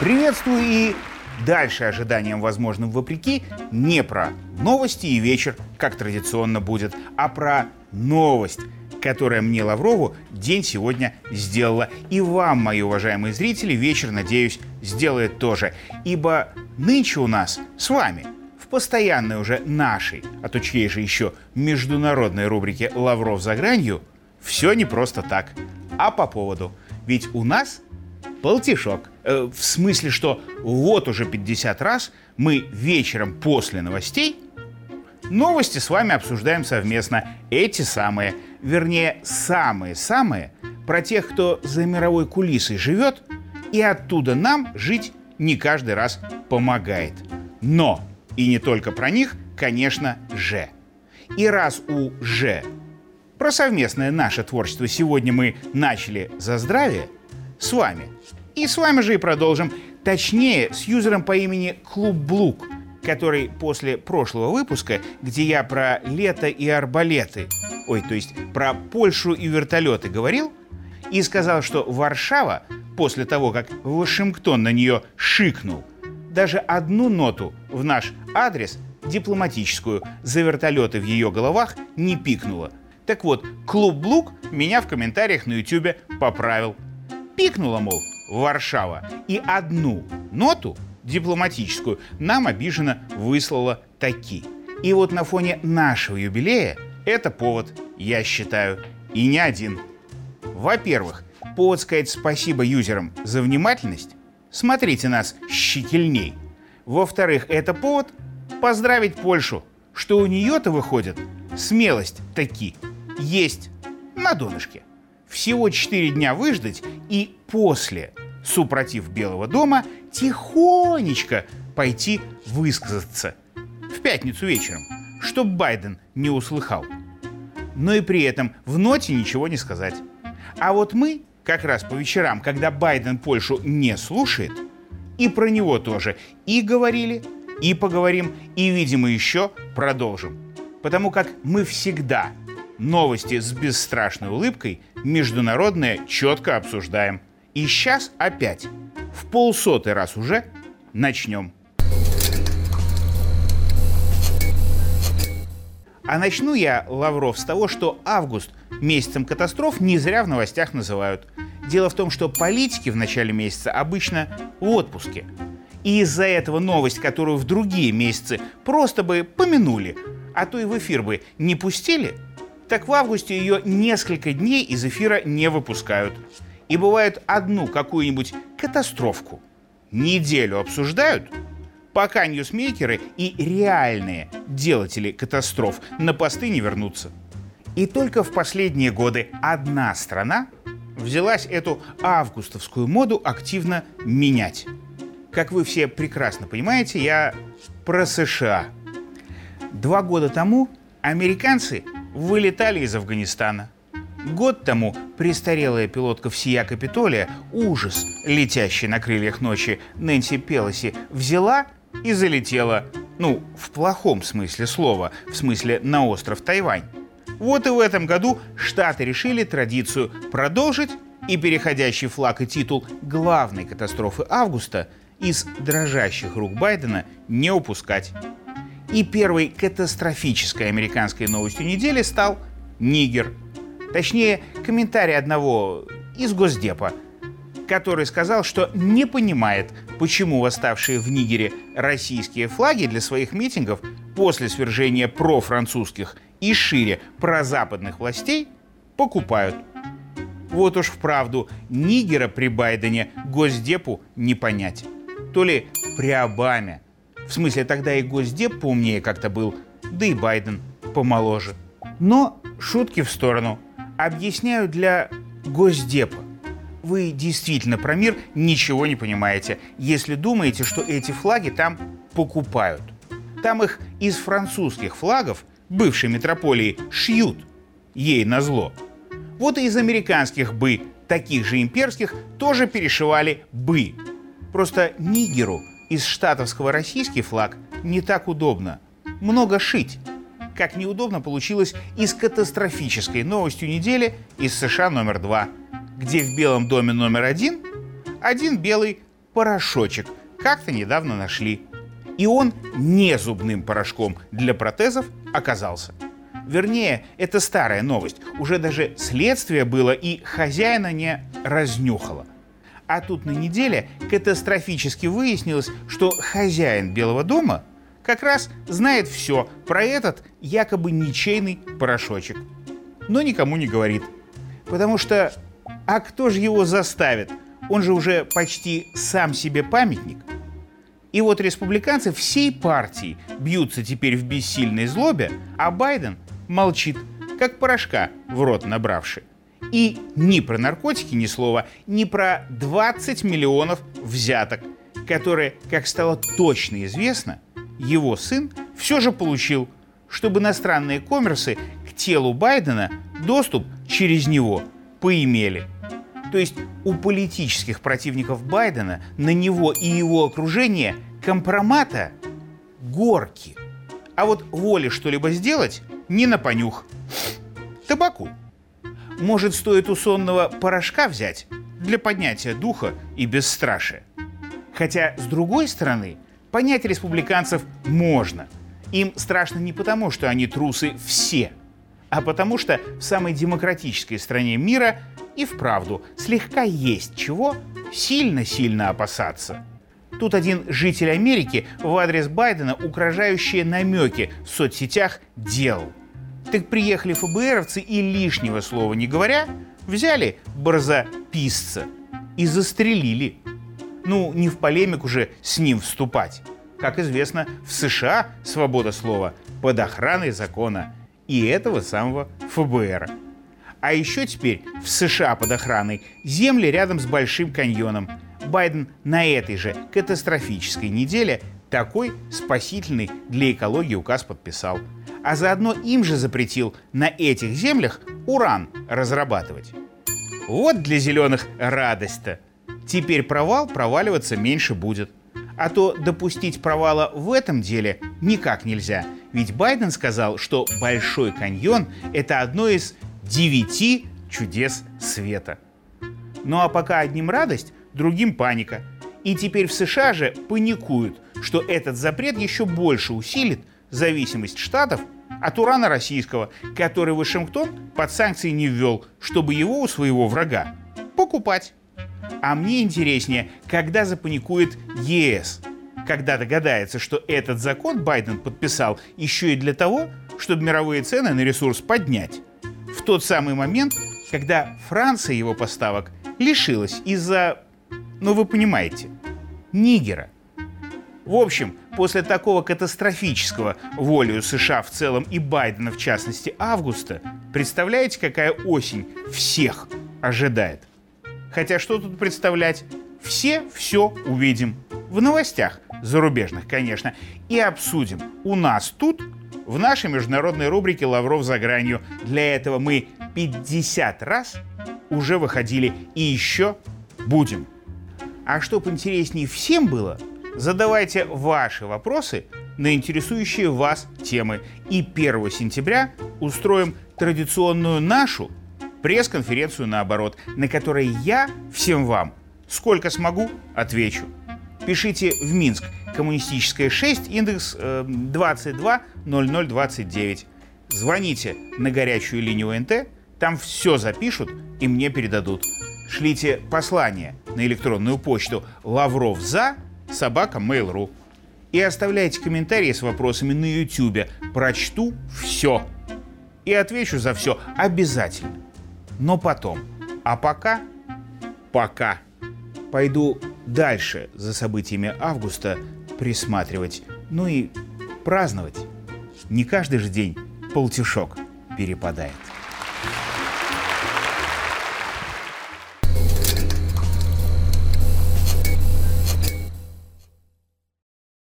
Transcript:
Приветствую и дальше ожиданиям возможным вопреки не про новости и вечер, как традиционно будет, а про новость, которая мне, Лаврову, день сегодня сделала. И вам, мои уважаемые зрители, вечер, надеюсь, сделает тоже. Ибо нынче у нас с вами в постоянной уже нашей, а то чьей же еще международной рубрике «Лавров за гранью» все не просто так, а по поводу. Ведь у нас полтишок. Э, в смысле, что вот уже 50 раз мы вечером после новостей новости с вами обсуждаем совместно. Эти самые, вернее, самые-самые, про тех, кто за мировой кулисой живет, и оттуда нам жить не каждый раз помогает. Но, и не только про них, конечно, же. И раз у же про совместное наше творчество сегодня мы начали за здравие, с вами и с вами же и продолжим. Точнее, с юзером по имени Клуб Блук, который после прошлого выпуска, где я про лето и арбалеты, ой, то есть про Польшу и вертолеты говорил, и сказал, что Варшава, после того, как Вашингтон на нее шикнул, даже одну ноту в наш адрес, дипломатическую, за вертолеты в ее головах не пикнула. Так вот, Клуб Блук меня в комментариях на ютюбе поправил. Пикнула, мол, Варшава. И одну ноту дипломатическую нам обиженно выслала таки. И вот на фоне нашего юбилея это повод, я считаю, и не один. Во-первых, повод сказать спасибо юзерам за внимательность. Смотрите нас щекельней. Во-вторых, это повод поздравить Польшу, что у нее-то выходит смелость таки есть на донышке всего 4 дня выждать и после, супротив Белого дома, тихонечко пойти высказаться. В пятницу вечером, чтоб Байден не услыхал. Но и при этом в ноте ничего не сказать. А вот мы, как раз по вечерам, когда Байден Польшу не слушает, и про него тоже и говорили, и поговорим, и, видимо, еще продолжим. Потому как мы всегда новости с бесстрашной улыбкой международные четко обсуждаем. И сейчас опять, в полсотый раз уже, начнем. А начну я, Лавров, с того, что август месяцем катастроф не зря в новостях называют. Дело в том, что политики в начале месяца обычно в отпуске. И из-за этого новость, которую в другие месяцы просто бы помянули, а то и в эфир бы не пустили – так в августе ее несколько дней из эфира не выпускают. И бывает одну какую-нибудь катастрофку. Неделю обсуждают, пока ньюсмейкеры и реальные делатели катастроф на посты не вернутся. И только в последние годы одна страна взялась эту августовскую моду активно менять. Как вы все прекрасно понимаете, я про США. Два года тому американцы вылетали из Афганистана. Год тому престарелая пилотка всея Капитолия, ужас, летящий на крыльях ночи Нэнси Пелоси, взяла и залетела, ну, в плохом смысле слова, в смысле на остров Тайвань. Вот и в этом году Штаты решили традицию продолжить и переходящий флаг и титул главной катастрофы августа из дрожащих рук Байдена не упускать. И первой катастрофической американской новостью недели стал Нигер. Точнее, комментарий одного из Госдепа, который сказал, что не понимает, почему восставшие в Нигере российские флаги для своих митингов после свержения профранцузских и шире прозападных властей покупают. Вот уж вправду Нигера при Байдене Госдепу не понять. То ли при Обаме, в смысле, тогда и Госдеп поумнее как-то был, да и Байден помоложе. Но шутки в сторону. Объясняю для Госдепа. Вы действительно про мир ничего не понимаете, если думаете, что эти флаги там покупают. Там их из французских флагов бывшей метрополии шьют, ей назло. Вот и из американских бы, таких же имперских, тоже перешивали бы. Просто нигеру из штатовского российский флаг не так удобно. Много шить. как неудобно получилось и с катастрофической новостью недели из США номер два, где в Белом доме номер один один белый порошочек как-то недавно нашли. И он не зубным порошком для протезов оказался. Вернее, это старая новость. Уже даже следствие было и хозяина не разнюхало. А тут на неделе катастрофически выяснилось, что хозяин Белого дома как раз знает все про этот якобы ничейный порошочек. Но никому не говорит. Потому что, а кто же его заставит? Он же уже почти сам себе памятник. И вот республиканцы всей партии бьются теперь в бессильной злобе, а Байден молчит, как порошка в рот набравший. И ни про наркотики ни слова, ни про 20 миллионов взяток, которые, как стало точно известно, его сын все же получил, чтобы иностранные коммерсы к телу Байдена доступ через него поимели. То есть у политических противников Байдена на него и его окружение компромата горки. А вот воли что-либо сделать не на понюх. Табаку. Может, стоит у сонного порошка взять для поднятия духа и бесстрашия. Хотя, с другой стороны, понять республиканцев можно. Им страшно не потому, что они трусы все, а потому что в самой демократической стране мира и вправду слегка есть чего сильно-сильно опасаться. Тут один житель Америки в адрес Байдена угрожающие намеки в соцсетях делал – так приехали ФБРовцы и лишнего слова не говоря, взяли барзаписца и застрелили. Ну, не в полемику же с ним вступать. Как известно, в США свобода слова под охраной закона и этого самого ФБР. А еще теперь в США под охраной земли рядом с Большим каньоном. Байден на этой же катастрофической неделе такой спасительный для экологии указ подписал – а заодно им же запретил на этих землях уран разрабатывать. Вот для зеленых радость-то. Теперь провал проваливаться меньше будет. А то допустить провала в этом деле никак нельзя. Ведь Байден сказал, что Большой каньон – это одно из девяти чудес света. Ну а пока одним радость, другим паника. И теперь в США же паникуют, что этот запрет еще больше усилит зависимость штатов от урана российского, который Вашингтон под санкции не ввел, чтобы его у своего врага покупать. А мне интереснее, когда запаникует ЕС, когда догадается, что этот закон Байден подписал еще и для того, чтобы мировые цены на ресурс поднять. В тот самый момент, когда Франция его поставок лишилась из-за, ну вы понимаете, Нигера. В общем, после такого катастрофического волею США в целом и Байдена в частности августа, представляете, какая осень всех ожидает? Хотя что тут представлять? Все все увидим. В новостях, зарубежных, конечно, и обсудим у нас тут, в нашей международной рубрике «Лавров за гранью». Для этого мы 50 раз уже выходили и еще будем. А чтоб интереснее всем было – Задавайте ваши вопросы на интересующие вас темы. И 1 сентября устроим традиционную нашу пресс-конференцию наоборот, на которой я всем вам, сколько смогу, отвечу. Пишите в Минск, коммунистическая 6, индекс э, 220029. Звоните на горячую линию НТ, там все запишут и мне передадут. Шлите послание на электронную почту лавров за собака Mail.ru. И оставляйте комментарии с вопросами на YouTube. Прочту все. И отвечу за все обязательно. Но потом. А пока... Пока. Пойду дальше за событиями августа присматривать. Ну и праздновать. Не каждый же день полтишок перепадает.